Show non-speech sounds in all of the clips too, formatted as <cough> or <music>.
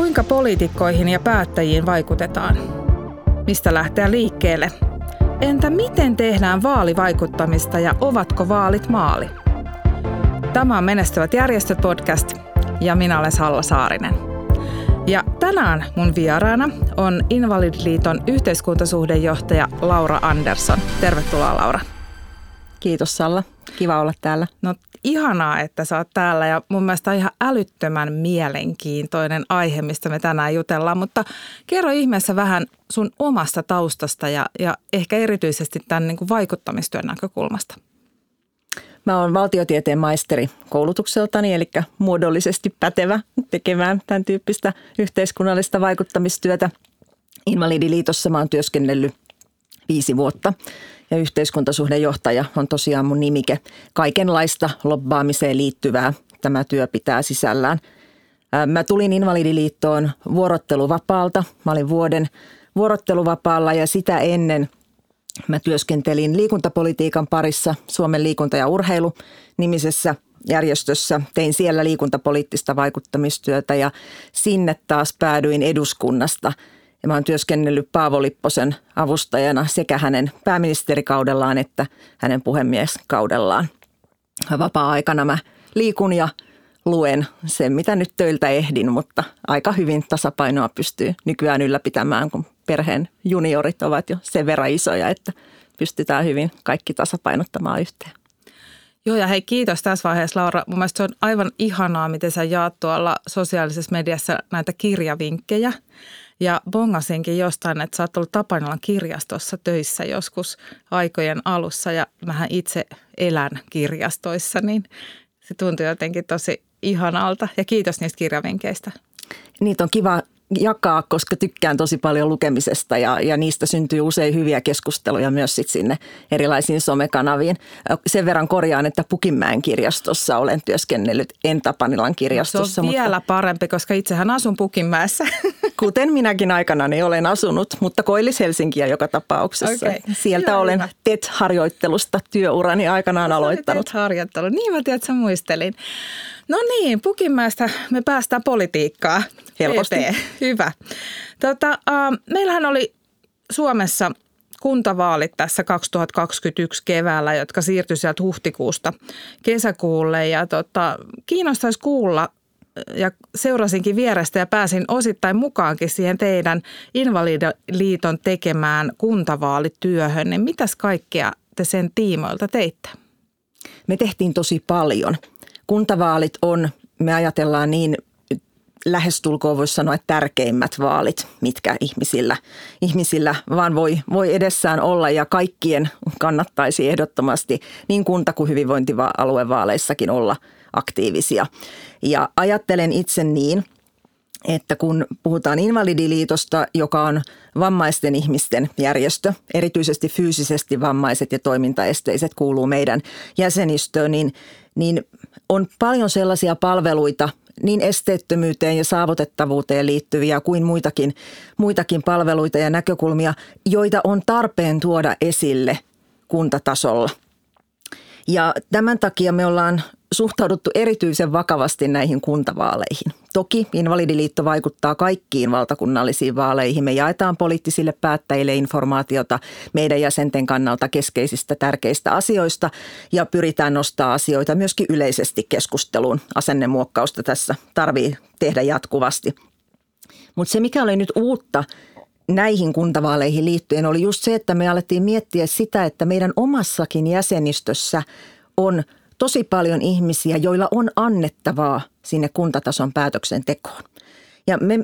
Kuinka poliitikkoihin ja päättäjiin vaikutetaan? Mistä lähteä liikkeelle? Entä miten tehdään vaalivaikuttamista ja ovatko vaalit maali? Tämä on Menestyvät järjestöt podcast ja minä olen Salla Saarinen. Ja tänään mun vieraana on Invalidiliiton yhteiskuntasuhdejohtaja Laura Andersson. Tervetuloa Laura. Kiitos Salla. Kiva olla täällä. No ihanaa, että sä oot täällä ja mun mielestä on ihan älyttömän mielenkiintoinen aihe, mistä me tänään jutellaan. Mutta kerro ihmeessä vähän sun omasta taustasta ja, ja ehkä erityisesti tämän niin kuin vaikuttamistyön näkökulmasta. Mä oon valtiotieteen maisteri koulutukseltani, eli muodollisesti pätevä tekemään tämän tyyppistä yhteiskunnallista vaikuttamistyötä. Invalidiliitossa mä oon työskennellyt viisi vuotta ja yhteiskuntasuhdejohtaja on tosiaan mun nimike. Kaikenlaista lobbaamiseen liittyvää tämä työ pitää sisällään. Mä tulin Invalidiliittoon vuorotteluvapaalta. Mä olin vuoden vuorotteluvapaalla ja sitä ennen mä työskentelin liikuntapolitiikan parissa Suomen liikunta- ja urheilu nimisessä järjestössä. Tein siellä liikuntapoliittista vaikuttamistyötä ja sinne taas päädyin eduskunnasta – ja mä oon työskennellyt Paavo Lipposen avustajana sekä hänen pääministerikaudellaan että hänen puhemieskaudellaan. Vapaa-aikana mä liikun ja luen sen, mitä nyt töiltä ehdin, mutta aika hyvin tasapainoa pystyy nykyään ylläpitämään, kun perheen juniorit ovat jo sen verran isoja, että pystytään hyvin kaikki tasapainottamaan yhteen. Joo ja hei kiitos tässä vaiheessa Laura. Mun mielestä se on aivan ihanaa, miten sä jaat tuolla sosiaalisessa mediassa näitä kirjavinkkejä. Ja bongasinkin jostain, että sä oot ollut Tapanilan kirjastossa töissä joskus aikojen alussa ja mähän itse elän kirjastoissa, niin se tuntuu jotenkin tosi ihanalta. Ja kiitos niistä kirjavinkkeistä. Niitä on kiva jakaa, koska tykkään tosi paljon lukemisesta ja, ja niistä syntyy usein hyviä keskusteluja myös sit sinne erilaisiin somekanaviin. Sen verran korjaan, että Pukinmäen kirjastossa olen työskennellyt, en Tapanilan kirjastossa. Se on vielä mutta, parempi, koska itsehän asun Pukinmäessä. <laughs> Kuten minäkin aikanani olen asunut, mutta Koillis-Helsinkiä joka tapauksessa. Okay. Sieltä hyvä, olen hyvä. TET-harjoittelusta työurani aikanaan aloittanut. TET-harjoittelu, niin mä tiedän, että muistelin. No niin, Pukinmäestä me päästään politiikkaan. Helposti. EP. Hyvä. Tota, äh, meillähän oli Suomessa kuntavaalit tässä 2021 keväällä, jotka siirtyi sieltä huhtikuusta kesäkuulle. Ja tota, kiinnostaisi kuulla, ja seurasinkin vierestä ja pääsin osittain mukaankin siihen teidän Invalidiliiton tekemään kuntavaalityöhön. Niin mitäs kaikkea te sen tiimoilta teitte? Me tehtiin tosi paljon. Kuntavaalit on, me ajatellaan niin lähestulkoon voisi sanoa, että tärkeimmät vaalit, mitkä ihmisillä, ihmisillä vaan voi, voi edessään olla ja kaikkien kannattaisi ehdottomasti niin kunta- kuin hyvinvointialuevaaleissakin olla aktiivisia. Ja ajattelen itse niin, että kun puhutaan Invalidiliitosta, joka on vammaisten ihmisten järjestö, erityisesti fyysisesti vammaiset ja toimintaesteiset kuuluu meidän jäsenistöön, niin, niin on paljon sellaisia palveluita, niin esteettömyyteen ja saavutettavuuteen liittyviä kuin muitakin, muitakin palveluita ja näkökulmia, joita on tarpeen tuoda esille kuntatasolla. Ja tämän takia me ollaan suhtauduttu erityisen vakavasti näihin kuntavaaleihin. Toki Invalidiliitto vaikuttaa kaikkiin valtakunnallisiin vaaleihin. Me jaetaan poliittisille päättäjille informaatiota meidän jäsenten kannalta keskeisistä tärkeistä asioista ja pyritään nostaa asioita myöskin yleisesti keskusteluun. Asennemuokkausta tässä tarvii tehdä jatkuvasti. Mutta se, mikä oli nyt uutta näihin kuntavaaleihin liittyen, oli just se, että me alettiin miettiä sitä, että meidän omassakin jäsenistössä on – tosi paljon ihmisiä, joilla on annettavaa sinne kuntatason päätöksentekoon. Ja me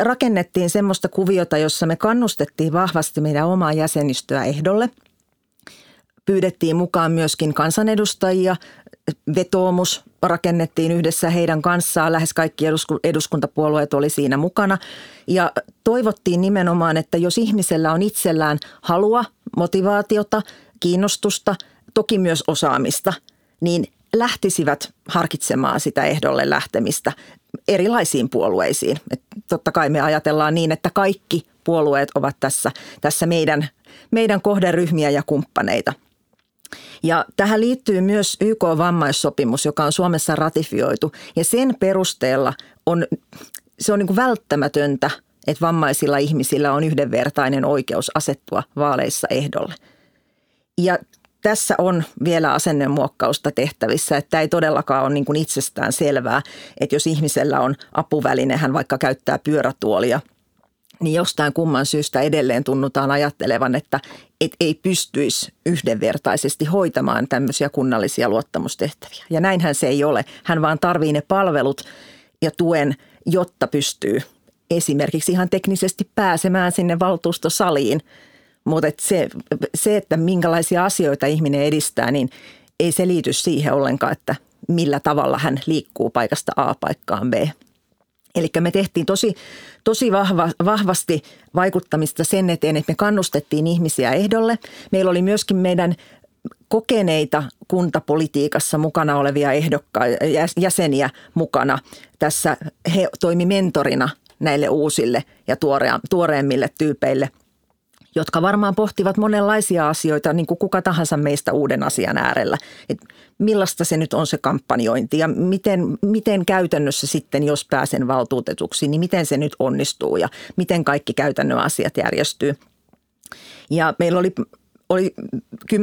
rakennettiin semmoista kuviota, jossa me kannustettiin vahvasti meidän omaa jäsenistöä ehdolle. Pyydettiin mukaan myöskin kansanedustajia. Vetoomus rakennettiin yhdessä heidän kanssaan. Lähes kaikki eduskuntapuolueet oli siinä mukana. Ja toivottiin nimenomaan, että jos ihmisellä on itsellään halua, motivaatiota, kiinnostusta, toki myös osaamista – niin lähtisivät harkitsemaan sitä ehdolle lähtemistä erilaisiin puolueisiin. Et totta kai me ajatellaan niin, että kaikki puolueet ovat tässä, tässä meidän, meidän kohderyhmiä ja kumppaneita. Ja tähän liittyy myös YK-vammaissopimus, joka on Suomessa ratifioitu. Ja sen perusteella on se on niin välttämätöntä, että vammaisilla ihmisillä on yhdenvertainen oikeus asettua vaaleissa ehdolle. Ja tässä on vielä asennemuokkausta tehtävissä, että ei todellakaan ole niin kuin itsestään selvää, että jos ihmisellä on apuväline, hän vaikka käyttää pyörätuolia, niin jostain kumman syystä edelleen tunnutaan ajattelevan, että et ei pystyisi yhdenvertaisesti hoitamaan tämmöisiä kunnallisia luottamustehtäviä. Ja näinhän se ei ole. Hän vaan tarvii ne palvelut ja tuen, jotta pystyy esimerkiksi ihan teknisesti pääsemään sinne valtuustosaliin – mutta et se, se, että minkälaisia asioita ihminen edistää, niin ei se liity siihen ollenkaan, että millä tavalla hän liikkuu paikasta A paikkaan B. Eli me tehtiin tosi, tosi vahva, vahvasti vaikuttamista sen eteen, että me kannustettiin ihmisiä ehdolle. Meillä oli myöskin meidän kokeneita kuntapolitiikassa mukana olevia ehdokkaita, jäseniä mukana. Tässä he toimi mentorina näille uusille ja tuoreemmille tyypeille – jotka varmaan pohtivat monenlaisia asioita, niin kuin kuka tahansa meistä uuden asian äärellä. Et millaista se nyt on se kampanjointi ja miten, miten käytännössä sitten, jos pääsen valtuutetuksi, niin miten se nyt onnistuu ja miten kaikki käytännön asiat järjestyy. Ja meillä oli oli 10-20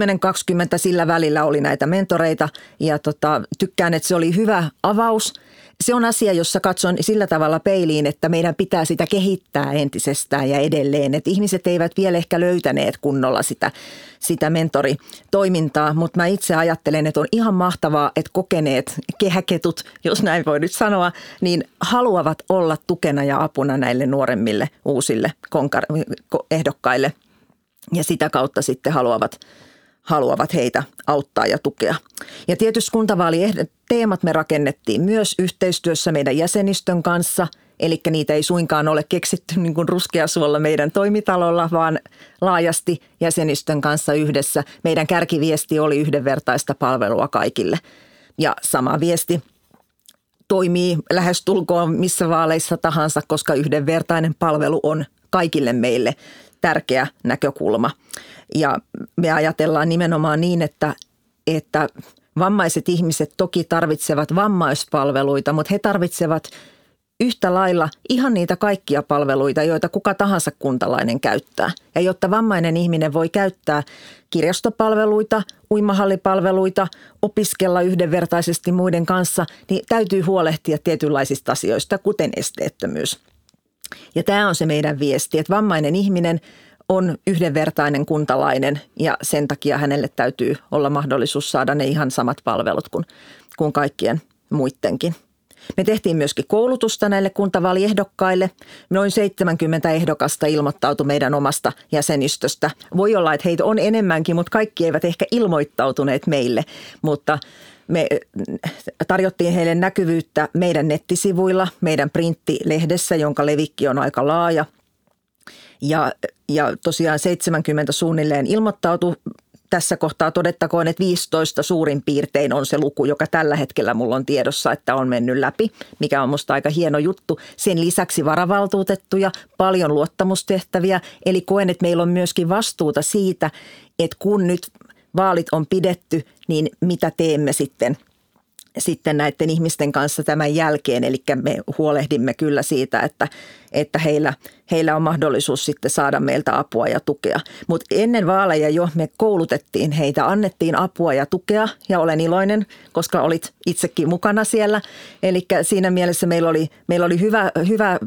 sillä välillä oli näitä mentoreita ja tota, tykkään, että se oli hyvä avaus – se on asia, jossa katson sillä tavalla peiliin, että meidän pitää sitä kehittää entisestään ja edelleen. Että ihmiset eivät vielä ehkä löytäneet kunnolla sitä, sitä mentoritoimintaa, mutta mä itse ajattelen, että on ihan mahtavaa, että kokeneet kehäketut, jos näin voi nyt sanoa, niin haluavat olla tukena ja apuna näille nuoremmille uusille ehdokkaille ja sitä kautta sitten haluavat haluavat heitä auttaa ja tukea. Ja tietysti kuntavaaliteemat me rakennettiin myös yhteistyössä meidän jäsenistön kanssa, eli niitä ei suinkaan ole keksitty niin kuin ruskeasuolla meidän toimitalolla, vaan laajasti jäsenistön kanssa yhdessä. Meidän kärkiviesti oli yhdenvertaista palvelua kaikille. Ja sama viesti toimii lähestulkoon missä vaaleissa tahansa, koska yhdenvertainen palvelu on kaikille meille tärkeä näkökulma. Ja me ajatellaan nimenomaan niin, että, että vammaiset ihmiset toki tarvitsevat vammaispalveluita, mutta he tarvitsevat yhtä lailla ihan niitä kaikkia palveluita, joita kuka tahansa kuntalainen käyttää. Ja jotta vammainen ihminen voi käyttää kirjastopalveluita, uimahallipalveluita, opiskella yhdenvertaisesti muiden kanssa, niin täytyy huolehtia tietynlaisista asioista, kuten esteettömyys. Ja tämä on se meidän viesti, että vammainen ihminen – on yhdenvertainen kuntalainen ja sen takia hänelle täytyy olla mahdollisuus saada ne ihan samat palvelut kuin, kuin kaikkien muidenkin. Me tehtiin myöskin koulutusta näille kuntavaaliehdokkaille. Noin 70 ehdokasta ilmoittautui meidän omasta jäsenistöstä. Voi olla, että heitä on enemmänkin, mutta kaikki eivät ehkä ilmoittautuneet meille. Mutta me tarjottiin heille näkyvyyttä meidän nettisivuilla, meidän printtilehdessä, jonka levikki on aika laaja – ja, ja tosiaan 70 suunnilleen ilmoittautui. Tässä kohtaa todettakoon, että 15 suurin piirtein on se luku, joka tällä hetkellä mulla on tiedossa, että on mennyt läpi, mikä on musta aika hieno juttu. Sen lisäksi varavaltuutettuja, paljon luottamustehtäviä, eli koen, että meillä on myöskin vastuuta siitä, että kun nyt vaalit on pidetty, niin mitä teemme sitten sitten näiden ihmisten kanssa tämän jälkeen. Eli me huolehdimme kyllä siitä, että, että heillä, heillä on mahdollisuus sitten saada meiltä apua ja tukea. Mutta ennen vaaleja jo me koulutettiin heitä, annettiin apua ja tukea ja olen iloinen, koska olit itsekin mukana siellä. Eli siinä mielessä meillä oli, meillä oli hyvä, hyvä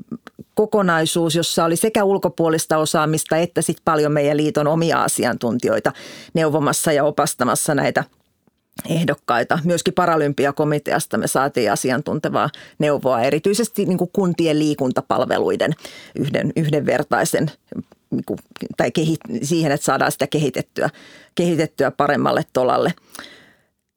kokonaisuus, jossa oli sekä ulkopuolista osaamista että sitten paljon meidän liiton omia asiantuntijoita neuvomassa ja opastamassa näitä – ehdokkaita. Myöskin Paralympiakomiteasta me saatiin asiantuntevaa neuvoa, erityisesti niin kuin kuntien liikuntapalveluiden yhden, yhdenvertaisen niin kuin, tai kehit, siihen, että saadaan sitä kehitettyä, kehitettyä paremmalle tolalle.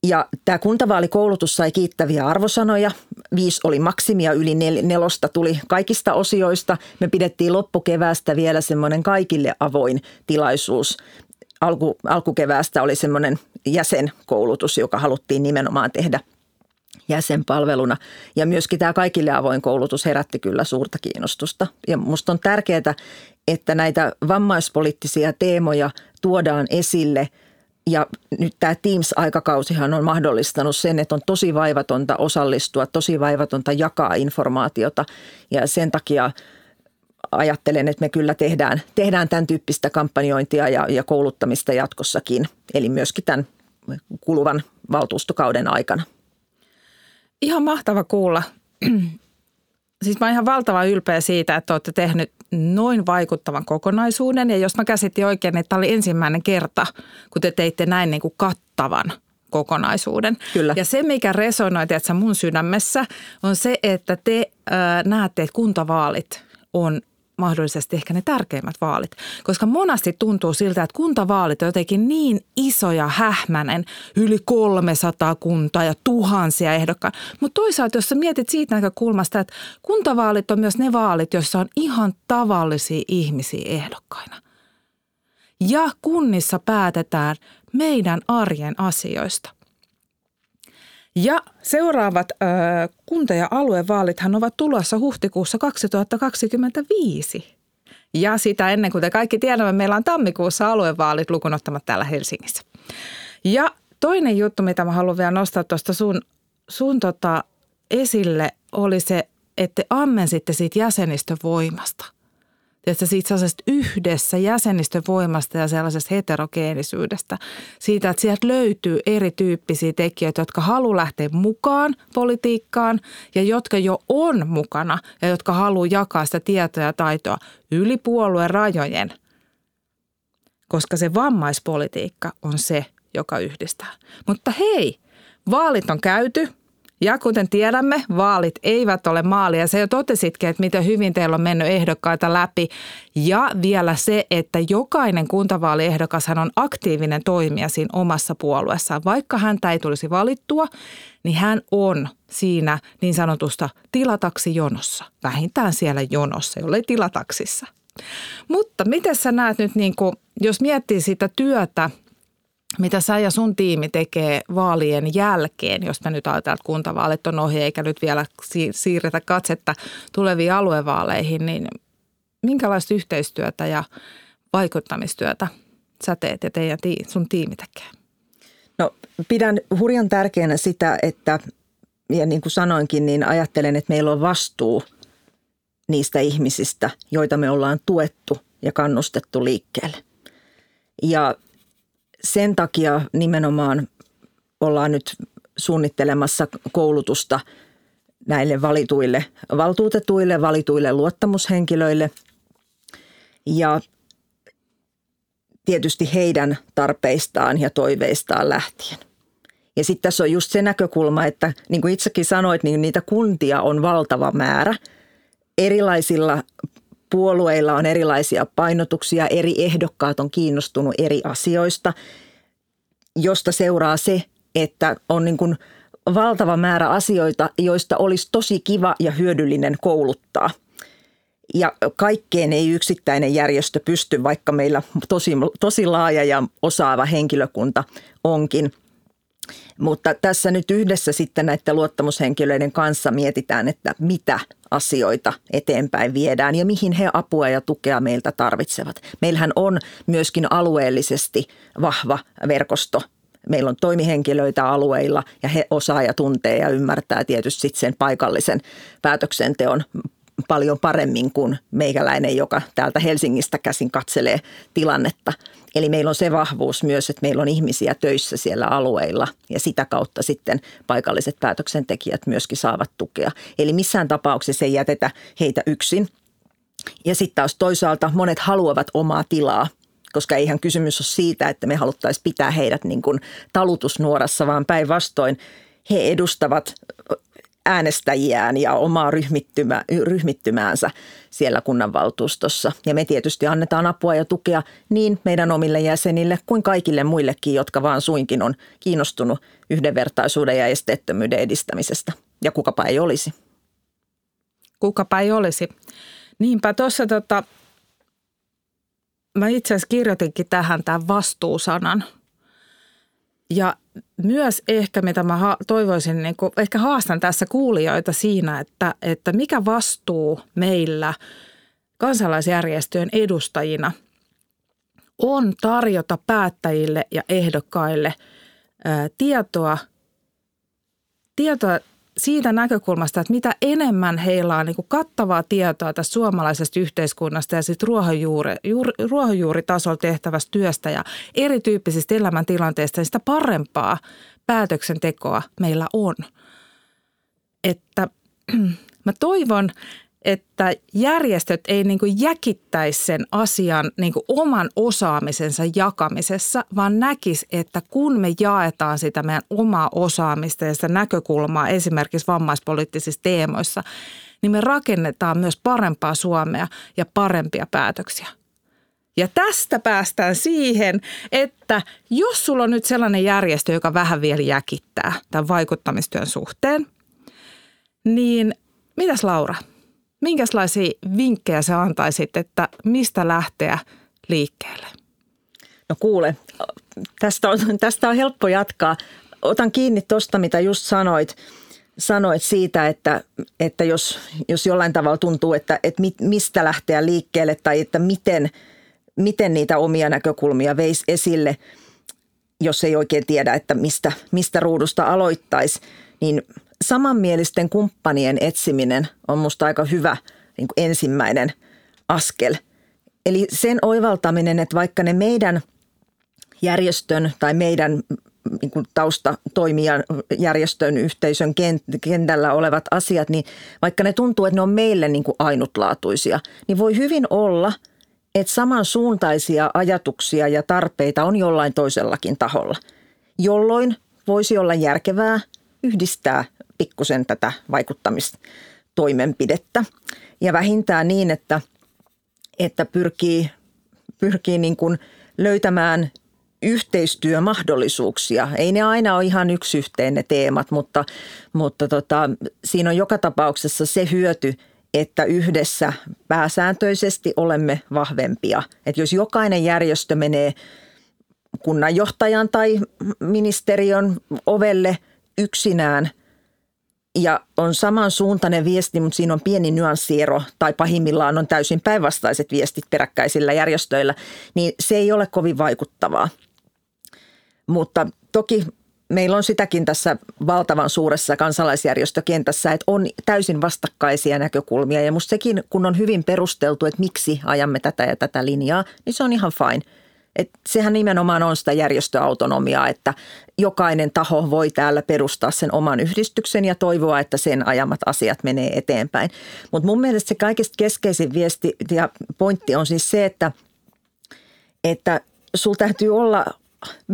Ja tämä kuntavaalikoulutus sai kiittäviä arvosanoja. Viisi oli maksimia, yli nel, nelosta tuli kaikista osioista. Me pidettiin loppukeväästä vielä semmoinen kaikille avoin tilaisuus, alku, alkukeväästä oli semmoinen jäsenkoulutus, joka haluttiin nimenomaan tehdä jäsenpalveluna. Ja myöskin tämä kaikille avoin koulutus herätti kyllä suurta kiinnostusta. Ja minusta on tärkeää, että näitä vammaispoliittisia teemoja tuodaan esille Ja nyt tämä Teams-aikakausihan on mahdollistanut sen, että on tosi vaivatonta osallistua, tosi vaivatonta jakaa informaatiota. Ja sen takia ajattelen, että me kyllä tehdään, tehdään tämän tyyppistä kampanjointia ja, ja kouluttamista jatkossakin, eli myöskin tämän kuluvan valtuustokauden aikana. Ihan mahtava kuulla. <clears throat> siis mä oon ihan valtava ylpeä siitä, että olette tehnyt noin vaikuttavan kokonaisuuden. Ja jos mä käsitin oikein, että tämä oli ensimmäinen kerta, kun te teitte näin niin kuin kattavan kokonaisuuden. Kyllä. Ja se, mikä resonoi että mun sydämessä, on se, että te äh, näette, että kuntavaalit on mahdollisesti ehkä ne tärkeimmät vaalit. Koska monasti tuntuu siltä, että kuntavaalit on jotenkin niin iso ja hähmänen, yli 300 kuntaa ja tuhansia ehdokkaita. Mutta toisaalta, jos sä mietit siitä näkökulmasta, että kuntavaalit on myös ne vaalit, joissa on ihan tavallisia ihmisiä ehdokkaina. Ja kunnissa päätetään meidän arjen asioista – ja seuraavat ö, kunta- ja aluevaalithan ovat tulossa huhtikuussa 2025. Ja sitä ennen kuin te kaikki tiedämme, meillä on tammikuussa aluevaalit lukunottamatta täällä Helsingissä. Ja toinen juttu, mitä mä haluan vielä nostaa tuosta sun, sun tota esille, oli se, että ammensitte siitä jäsenistövoimasta – Tiedätkö, siitä sellaisesta yhdessä jäsenistön voimasta ja sellaisesta heterogeenisyydestä. Siitä, että sieltä löytyy erityyppisiä tekijöitä, jotka haluaa lähteä mukaan politiikkaan ja jotka jo on mukana ja jotka haluaa jakaa sitä tietoa ja taitoa yli puolueen rajojen. Koska se vammaispolitiikka on se, joka yhdistää. Mutta hei, vaalit on käyty – ja kuten tiedämme, vaalit eivät ole maalia. Se jo totesitkin, että miten hyvin teillä on mennyt ehdokkaita läpi. Ja vielä se, että jokainen kuntavaaliehdokashan on aktiivinen toimija siinä omassa puolueessaan. Vaikka häntä ei tulisi valittua, niin hän on siinä niin sanotusta tilataksi jonossa. Vähintään siellä jonossa, jollei tilataksissa. Mutta miten sä näet nyt, niin kuin, jos miettii sitä työtä – mitä sä ja sun tiimi tekee vaalien jälkeen, jos me nyt ajatellaan, että kuntavaalit on ohi eikä nyt vielä siirretä katsetta tuleviin aluevaaleihin, niin minkälaista yhteistyötä ja vaikuttamistyötä sä teet ja teidän sun tiimi tekee? No pidän hurjan tärkeänä sitä, että ja niin kuin sanoinkin, niin ajattelen, että meillä on vastuu niistä ihmisistä, joita me ollaan tuettu ja kannustettu liikkeelle. Ja sen takia nimenomaan ollaan nyt suunnittelemassa koulutusta näille valituille valtuutetuille, valituille luottamushenkilöille ja tietysti heidän tarpeistaan ja toiveistaan lähtien. Ja sitten tässä on just se näkökulma, että niin kuin itsekin sanoit, niin niitä kuntia on valtava määrä. Erilaisilla puolueilla on erilaisia painotuksia, eri ehdokkaat on kiinnostunut eri asioista, josta seuraa se, että on niin kuin valtava määrä asioita, joista olisi tosi kiva ja hyödyllinen kouluttaa. Ja kaikkeen ei yksittäinen järjestö pysty, vaikka meillä tosi, tosi laaja ja osaava henkilökunta onkin – mutta tässä nyt yhdessä sitten näiden luottamushenkilöiden kanssa mietitään, että mitä asioita eteenpäin viedään ja mihin he apua ja tukea meiltä tarvitsevat. Meillähän on myöskin alueellisesti vahva verkosto meillä on toimihenkilöitä alueilla ja he osaa ja tuntee ja ymmärtää tietysti sen paikallisen päätöksenteon paljon paremmin kuin meikäläinen, joka täältä Helsingistä käsin katselee tilannetta. Eli meillä on se vahvuus myös, että meillä on ihmisiä töissä siellä alueilla ja sitä kautta sitten paikalliset päätöksentekijät myöskin saavat tukea. Eli missään tapauksessa ei jätetä heitä yksin. Ja sitten taas toisaalta monet haluavat omaa tilaa koska eihän kysymys ole siitä, että me haluttaisiin pitää heidät niin kuin talutusnuorassa, vaan päinvastoin he edustavat äänestäjiään ja omaa ryhmittymä, ryhmittymäänsä siellä kunnanvaltuustossa. Ja me tietysti annetaan apua ja tukea niin meidän omille jäsenille kuin kaikille muillekin, jotka vaan suinkin on kiinnostunut yhdenvertaisuuden ja esteettömyyden edistämisestä. Ja kukapa ei olisi. Kukapa ei olisi. Niinpä tuossa tota, mä itse asiassa kirjoitinkin tähän tämän vastuusanan – ja myös ehkä, mitä mä toivoisin, niin kuin, ehkä haastan tässä kuulijoita siinä, että, että mikä vastuu meillä kansalaisjärjestöjen edustajina on tarjota päättäjille ja ehdokkaille ää, tietoa, tietoa siitä näkökulmasta, että mitä enemmän heillä on niin kuin kattavaa tietoa tästä suomalaisesta yhteiskunnasta ja sitten ruohonjuuri, juuri, ruohonjuuritasolla tehtävästä työstä ja erityyppisistä elämäntilanteista, niin sitä parempaa päätöksentekoa meillä on. Että <clears throat> mä toivon, että järjestöt ei niin kuin jäkittäisi sen asian niin kuin oman osaamisensa jakamisessa, vaan näkisi, että kun me jaetaan sitä meidän omaa osaamista ja sitä näkökulmaa esimerkiksi vammaispoliittisissa teemoissa, niin me rakennetaan myös parempaa Suomea ja parempia päätöksiä. Ja tästä päästään siihen, että jos sulla on nyt sellainen järjestö, joka vähän vielä jäkittää tämän vaikuttamistyön suhteen, niin mitäs Laura – Minkälaisia vinkkejä sä antaisit, että mistä lähteä liikkeelle? No kuule, tästä on, tästä on helppo jatkaa. Otan kiinni tuosta, mitä just sanoit, sanoit siitä, että, että jos, jos jollain tavalla tuntuu, että, että mistä lähteä liikkeelle tai että miten, miten niitä omia näkökulmia veisi esille, jos ei oikein tiedä, että mistä, mistä ruudusta aloittaisi, niin samanmielisten kumppanien etsiminen on musta aika hyvä niin kuin ensimmäinen askel. Eli sen oivaltaminen, että vaikka ne meidän järjestön tai meidän niin kuin taustatoimijan järjestön yhteisön kentällä olevat asiat, niin vaikka ne tuntuu, että ne on meille niin kuin ainutlaatuisia, niin voi hyvin olla, että samansuuntaisia ajatuksia ja tarpeita on jollain toisellakin taholla, jolloin voisi olla järkevää yhdistää pikkusen tätä vaikuttamistoimenpidettä. Ja vähintään niin, että, että pyrkii, pyrkii niin kuin löytämään yhteistyömahdollisuuksia. Ei ne aina ole ihan yksi yhteen ne teemat, mutta, mutta tota, siinä on joka tapauksessa se hyöty, että yhdessä pääsääntöisesti olemme vahvempia. Että jos jokainen järjestö menee kunnanjohtajan tai ministeriön ovelle yksinään – ja on samansuuntainen viesti, mutta siinä on pieni nyanssiero tai pahimmillaan on täysin päinvastaiset viestit peräkkäisillä järjestöillä, niin se ei ole kovin vaikuttavaa. Mutta toki meillä on sitäkin tässä valtavan suuressa kansalaisjärjestökentässä, että on täysin vastakkaisia näkökulmia ja musta sekin, kun on hyvin perusteltu, että miksi ajamme tätä ja tätä linjaa, niin se on ihan fine – et sehän nimenomaan on sitä järjestöautonomiaa, että jokainen taho voi täällä perustaa sen oman yhdistyksen ja toivoa, että sen ajamat asiat menee eteenpäin. Mutta mun mielestä se kaikista keskeisin viesti ja pointti on siis se, että, että sul täytyy olla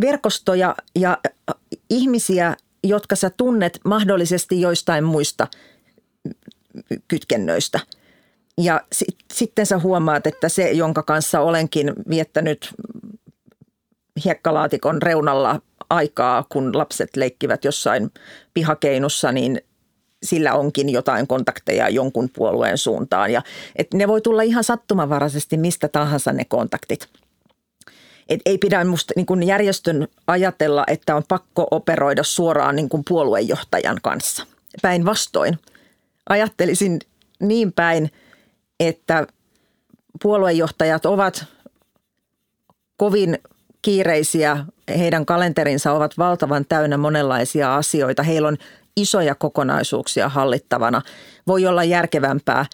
verkostoja ja ihmisiä, jotka sä tunnet mahdollisesti joistain muista kytkennöistä – ja sit, sitten sä huomaat, että se, jonka kanssa olenkin viettänyt hiekkalaatikon reunalla aikaa, kun lapset leikkivät jossain pihakeinussa, niin sillä onkin jotain kontakteja jonkun puolueen suuntaan. Ja, et ne voi tulla ihan sattumanvaraisesti mistä tahansa ne kontaktit. Et ei pidä musta niin kun järjestön ajatella, että on pakko operoida suoraan niin kun puoluejohtajan kanssa. Päinvastoin. Ajattelisin niin päin, että puoluejohtajat ovat kovin kiireisiä, heidän kalenterinsa ovat valtavan täynnä monenlaisia asioita. Heillä on isoja kokonaisuuksia hallittavana. Voi olla järkevämpää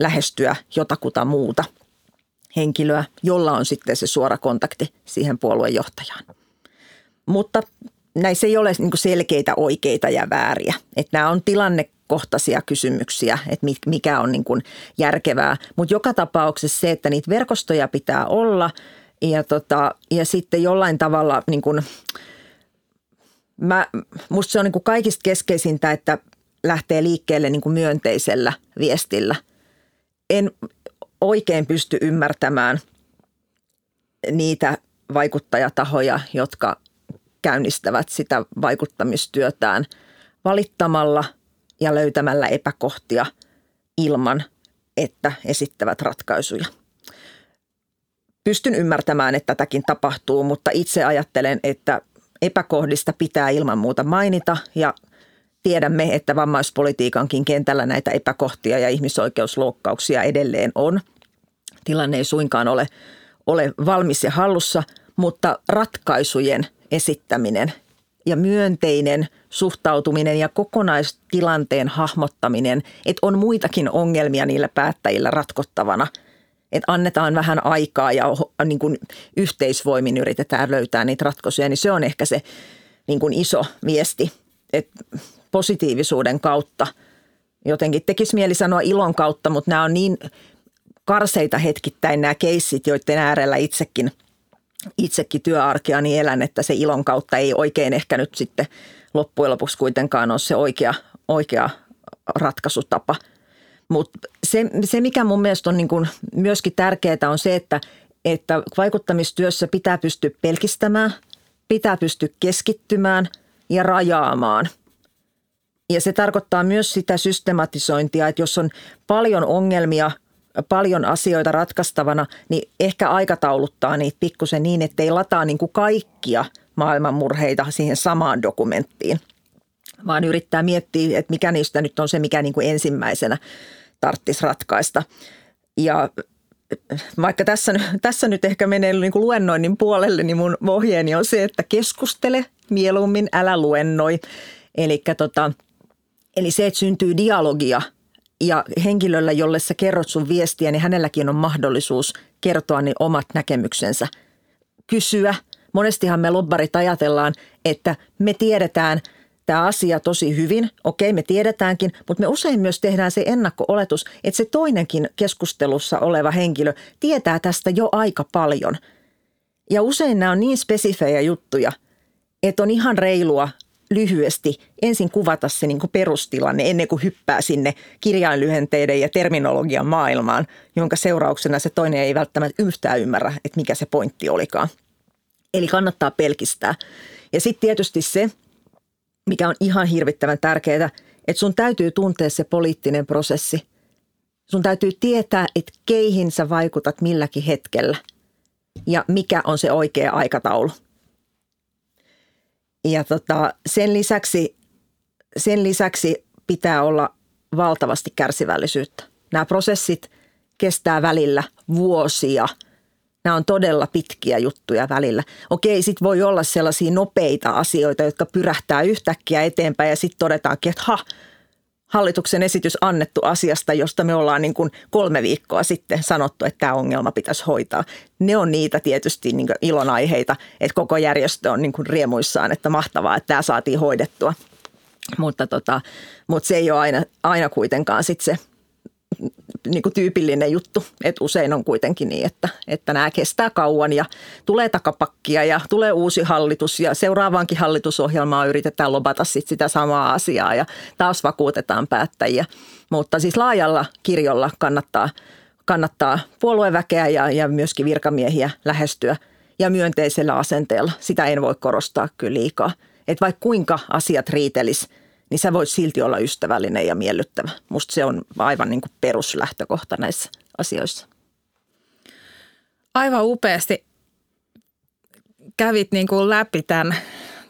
lähestyä jotakuta muuta henkilöä, jolla on sitten se suora kontakti siihen puoluejohtajaan. Mutta näissä ei ole niin selkeitä oikeita ja vääriä. Että nämä on tilannekohtaisia kysymyksiä, että mikä on niin järkevää. Mutta joka tapauksessa se, että niitä verkostoja pitää olla – ja, tota, ja sitten jollain tavalla niin kuin, mä, musta se on niin kuin kaikista keskeisintä, että lähtee liikkeelle niin kuin myönteisellä viestillä. En oikein pysty ymmärtämään niitä vaikuttajatahoja, jotka käynnistävät sitä vaikuttamistyötään valittamalla ja löytämällä epäkohtia ilman, että esittävät ratkaisuja – pystyn ymmärtämään, että tätäkin tapahtuu, mutta itse ajattelen, että epäkohdista pitää ilman muuta mainita ja tiedämme, että vammaispolitiikankin kentällä näitä epäkohtia ja ihmisoikeusloukkauksia edelleen on. Tilanne ei suinkaan ole, ole valmis ja hallussa, mutta ratkaisujen esittäminen ja myönteinen suhtautuminen ja kokonaistilanteen hahmottaminen, että on muitakin ongelmia niillä päättäjillä ratkottavana. Että annetaan vähän aikaa ja niin kuin yhteisvoimin yritetään löytää niitä ratkaisuja, niin se on ehkä se niin kuin iso viesti, että positiivisuuden kautta. Jotenkin tekisi mieli sanoa ilon kautta, mutta nämä on niin karseita hetkittäin nämä keissit, joiden äärellä itsekin, itsekin työarkeani elän, että se ilon kautta ei oikein ehkä nyt sitten loppujen lopuksi kuitenkaan ole se oikea, oikea ratkaisutapa. Mutta se, se, mikä mun mielestä on niin kuin myöskin tärkeää, on se, että, että vaikuttamistyössä pitää pystyä pelkistämään, pitää pystyä keskittymään ja rajaamaan – ja se tarkoittaa myös sitä systematisointia, että jos on paljon ongelmia, paljon asioita ratkaistavana, niin ehkä aikatauluttaa niitä pikkusen niin, että ei lataa niin kuin kaikkia maailmanmurheita siihen samaan dokumenttiin, vaan yrittää miettiä, että mikä niistä nyt on se, mikä niin kuin ensimmäisenä tarttisi ratkaista. Ja vaikka tässä, tässä nyt ehkä menee niin kuin luennoinnin puolelle, niin mun ohjeeni on se, että keskustele mieluummin, älä luennoi. Eli tota, Eli se, että syntyy dialogia ja henkilöllä, jolle sä kerrot sun viestiä, niin hänelläkin on mahdollisuus kertoa niin omat näkemyksensä. Kysyä. Monestihan me lobbarit ajatellaan, että me tiedetään tämä asia tosi hyvin. Okei, me tiedetäänkin, mutta me usein myös tehdään se ennakko-oletus, että se toinenkin keskustelussa oleva henkilö tietää tästä jo aika paljon. Ja usein nämä on niin spesifejä juttuja, että on ihan reilua lyhyesti ensin kuvata se niin kuin perustilanne ennen kuin hyppää sinne kirjainlyhenteiden ja terminologian maailmaan, jonka seurauksena se toinen ei välttämättä yhtään ymmärrä, että mikä se pointti olikaan. Eli kannattaa pelkistää. Ja sitten tietysti se, mikä on ihan hirvittävän tärkeää, että sun täytyy tuntea se poliittinen prosessi. Sun täytyy tietää, että keihin sä vaikutat milläkin hetkellä ja mikä on se oikea aikataulu – ja tota, sen, lisäksi, sen lisäksi pitää olla valtavasti kärsivällisyyttä. Nämä prosessit kestää välillä vuosia. Nämä on todella pitkiä juttuja välillä. Okei, sitten voi olla sellaisia nopeita asioita, jotka pyrähtää yhtäkkiä eteenpäin ja sitten todetaankin, että ha, hallituksen esitys annettu asiasta, josta me ollaan niin kuin kolme viikkoa sitten sanottu, että tämä ongelma pitäisi hoitaa. Ne on niitä tietysti niin ilonaiheita, että koko järjestö on niin kuin riemuissaan, että mahtavaa, että tämä saatiin hoidettua. Mutta, tota, mutta se ei ole aina, aina kuitenkaan sit se niin kuin tyypillinen juttu. että usein on kuitenkin niin, että, että nämä kestää kauan ja tulee takapakkia ja tulee uusi hallitus ja seuraavaankin hallitusohjelmaa yritetään lobata sit sitä samaa asiaa ja taas vakuutetaan päättäjiä. Mutta siis laajalla kirjolla kannattaa, kannattaa puolueväkeä ja, ja myöskin virkamiehiä lähestyä ja myönteisellä asenteella. Sitä en voi korostaa kyllä liikaa. Että vaikka kuinka asiat riitelis – niin sä voit silti olla ystävällinen ja miellyttävä. Musta se on aivan niin kuin peruslähtökohta näissä asioissa. Aivan upeasti kävit niin kuin läpi tämän,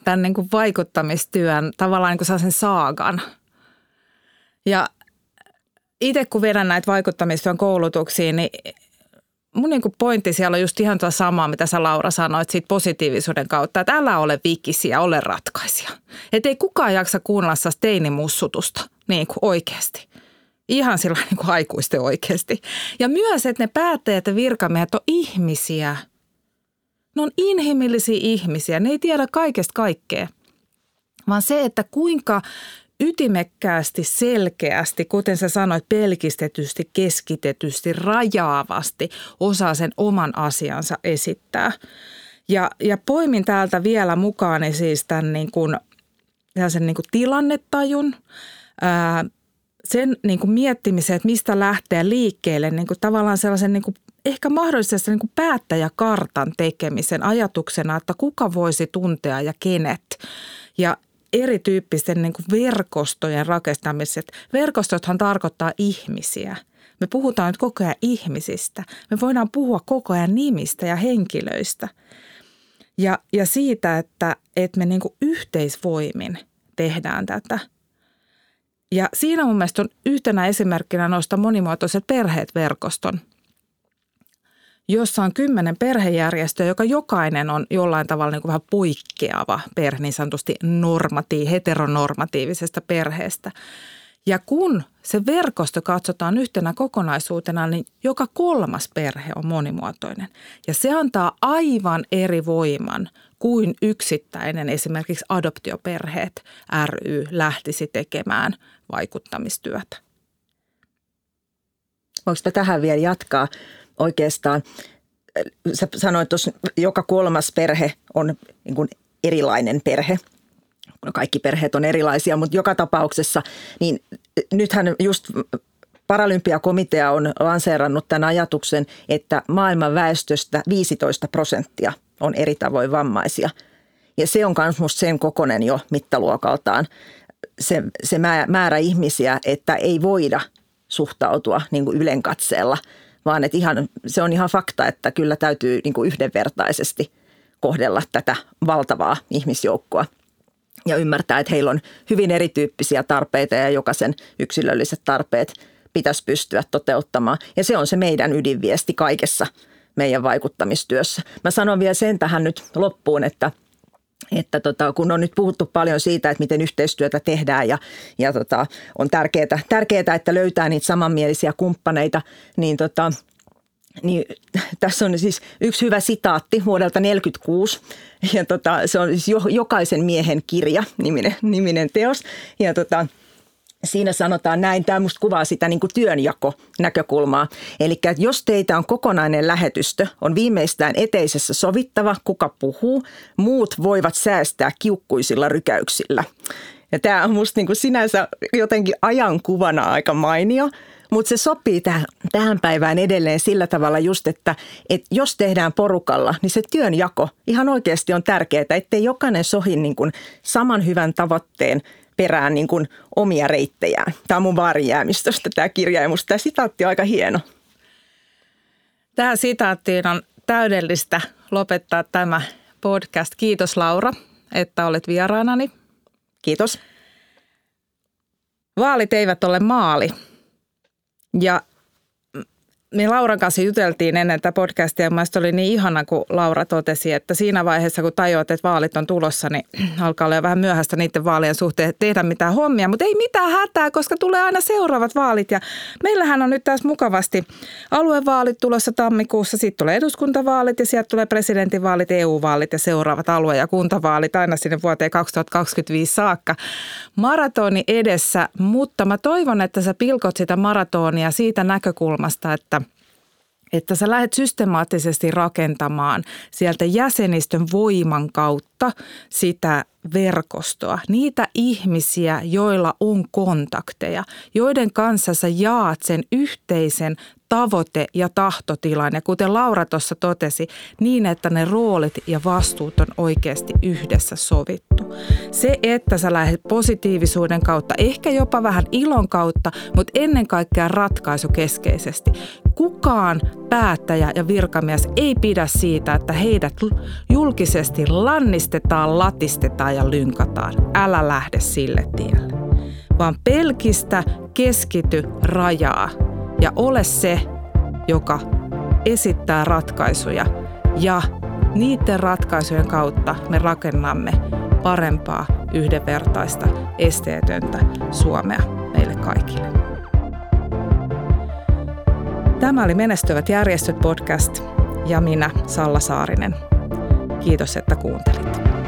tämän niin kuin vaikuttamistyön, tavallaan niin kuin sellaisen saagan. Ja itse kun vedän näitä vaikuttamistyön koulutuksiin, niin mun niin pointti siellä on just ihan tuo sama, mitä sä Laura sanoit siitä positiivisuuden kautta, että älä ole vikisiä, ole ratkaisija. Että ei kukaan jaksa kuunnella teinimussutusta niin kuin oikeasti. Ihan sillä niin kuin aikuisten oikeasti. Ja myös, että ne päättäjät ja virkamiehet on ihmisiä. Ne on inhimillisiä ihmisiä. Ne ei tiedä kaikesta kaikkea. Vaan se, että kuinka ytimekkäästi, selkeästi, kuten sä sanoit, pelkistetysti, keskitetysti, rajaavasti osaa sen oman asiansa esittää. Ja, ja poimin täältä vielä mukaan siis tämän niin kuin, sen niin kuin tilannetajun, ää, sen niin kuin miettimisen, että mistä lähteä liikkeelle, niin kuin tavallaan sellaisen niin kuin ehkä mahdollisesti niin kuin päättäjäkartan tekemisen ajatuksena, että kuka voisi tuntea ja kenet. Ja, erityyppisten niin kuin verkostojen rakentamiset. Verkostothan tarkoittaa ihmisiä. Me puhutaan nyt koko ajan ihmisistä. Me voidaan puhua koko ajan nimistä ja henkilöistä. Ja, ja siitä, että, että me niin kuin yhteisvoimin tehdään tätä. Ja siinä mun mielestä on yhtenä esimerkkinä noista monimuotoiset perheet verkoston, jossa on kymmenen perhejärjestöä, joka jokainen on jollain tavalla niin kuin vähän poikkeava perhe, niin sanotusti normati, heteronormatiivisesta perheestä. Ja kun se verkosto katsotaan yhtenä kokonaisuutena, niin joka kolmas perhe on monimuotoinen. Ja se antaa aivan eri voiman kuin yksittäinen esimerkiksi adoptioperheet ry lähtisi tekemään vaikuttamistyötä. Voiko tähän vielä jatkaa oikeastaan? Sä sanoit tuossa, joka kolmas perhe on niin kuin erilainen perhe. No kaikki perheet on erilaisia, mutta joka tapauksessa, niin nythän just Paralympiakomitea on lanseerannut tämän ajatuksen, että maailman väestöstä 15 prosenttia on eri tavoin vammaisia. Ja se on myös sen kokonen jo mittaluokaltaan se, se määrä ihmisiä, että ei voida suhtautua niin kuin ylenkatseella, vaan että ihan, se on ihan fakta, että kyllä täytyy niin kuin yhdenvertaisesti kohdella tätä valtavaa ihmisjoukkoa ja ymmärtää, että heillä on hyvin erityyppisiä tarpeita ja jokaisen yksilölliset tarpeet pitäisi pystyä toteuttamaan. Ja se on se meidän ydinviesti kaikessa meidän vaikuttamistyössä. Mä sanon vielä sen tähän nyt loppuun, että – että tota, kun on nyt puhuttu paljon siitä, että miten yhteistyötä tehdään ja, ja tota, on tärkeää, tärkeää, että löytää niitä samanmielisiä kumppaneita, niin tota, niin tässä on siis yksi hyvä sitaatti vuodelta 1946 ja tota, se on siis jo, jokaisen miehen kirja niminen, niminen teos. Ja tota, Siinä sanotaan näin, tämä musta kuvaa sitä niin kuin työnjako-näkökulmaa. Eli jos teitä on kokonainen lähetystö, on viimeistään eteisessä sovittava, kuka puhuu, muut voivat säästää kiukkuisilla rykäyksillä. Ja tämä on musta niin kuin sinänsä jotenkin ajankuvana aika mainio, mutta se sopii tähän, tähän päivään edelleen sillä tavalla just, että, että jos tehdään porukalla, niin se työnjako ihan oikeasti on tärkeää, ettei jokainen sohi niin kuin saman hyvän tavoitteen – perään niin kuin omia reittejään. Tämä on mun vaarijäämistöstä tämä kirja ja musta tämä sitaatti on aika hieno. Tähän sitaattiin on täydellistä lopettaa tämä podcast. Kiitos Laura, että olet vieraanani. Kiitos. Vaalit eivät ole maali. Ja me Lauran kanssa juteltiin ennen tätä podcastia ja mielestäni oli niin ihana, kun Laura totesi, että siinä vaiheessa, kun tajuat, että vaalit on tulossa, niin <clears throat> alkaa olla jo vähän myöhäistä niiden vaalien suhteen tehdä mitään hommia, mutta ei mitään hätää, koska tulee aina seuraavat vaalit ja meillähän on nyt taas mukavasti aluevaalit tulossa tammikuussa, sitten tulee eduskuntavaalit ja sieltä tulee presidentinvaalit, EU-vaalit ja seuraavat alue- ja kuntavaalit aina sinne vuoteen 2025 saakka. Maratoni edessä, mutta mä toivon, että sä pilkot sitä maratonia siitä näkökulmasta, että että sä lähdet systemaattisesti rakentamaan sieltä jäsenistön voiman kautta sitä verkostoa, niitä ihmisiä, joilla on kontakteja, joiden kanssa sä jaat sen yhteisen tavoite- ja tahtotilan. Ja kuten Laura tuossa totesi, niin että ne roolit ja vastuut on oikeasti yhdessä sovittu. Se, että sä lähdet positiivisuuden kautta, ehkä jopa vähän ilon kautta, mutta ennen kaikkea ratkaisukeskeisesti. Kukaan päättäjä ja virkamies ei pidä siitä, että heidät julkisesti lannistetaan, latistetaan ja lynkataan. Älä lähde sille tielle vaan pelkistä keskity rajaa ja ole se, joka esittää ratkaisuja ja niiden ratkaisujen kautta me rakennamme parempaa, yhdenvertaista, esteetöntä Suomea meille kaikille. Tämä oli Menestyvät järjestöt podcast ja minä Salla Saarinen. Kiitos, että kuuntelit.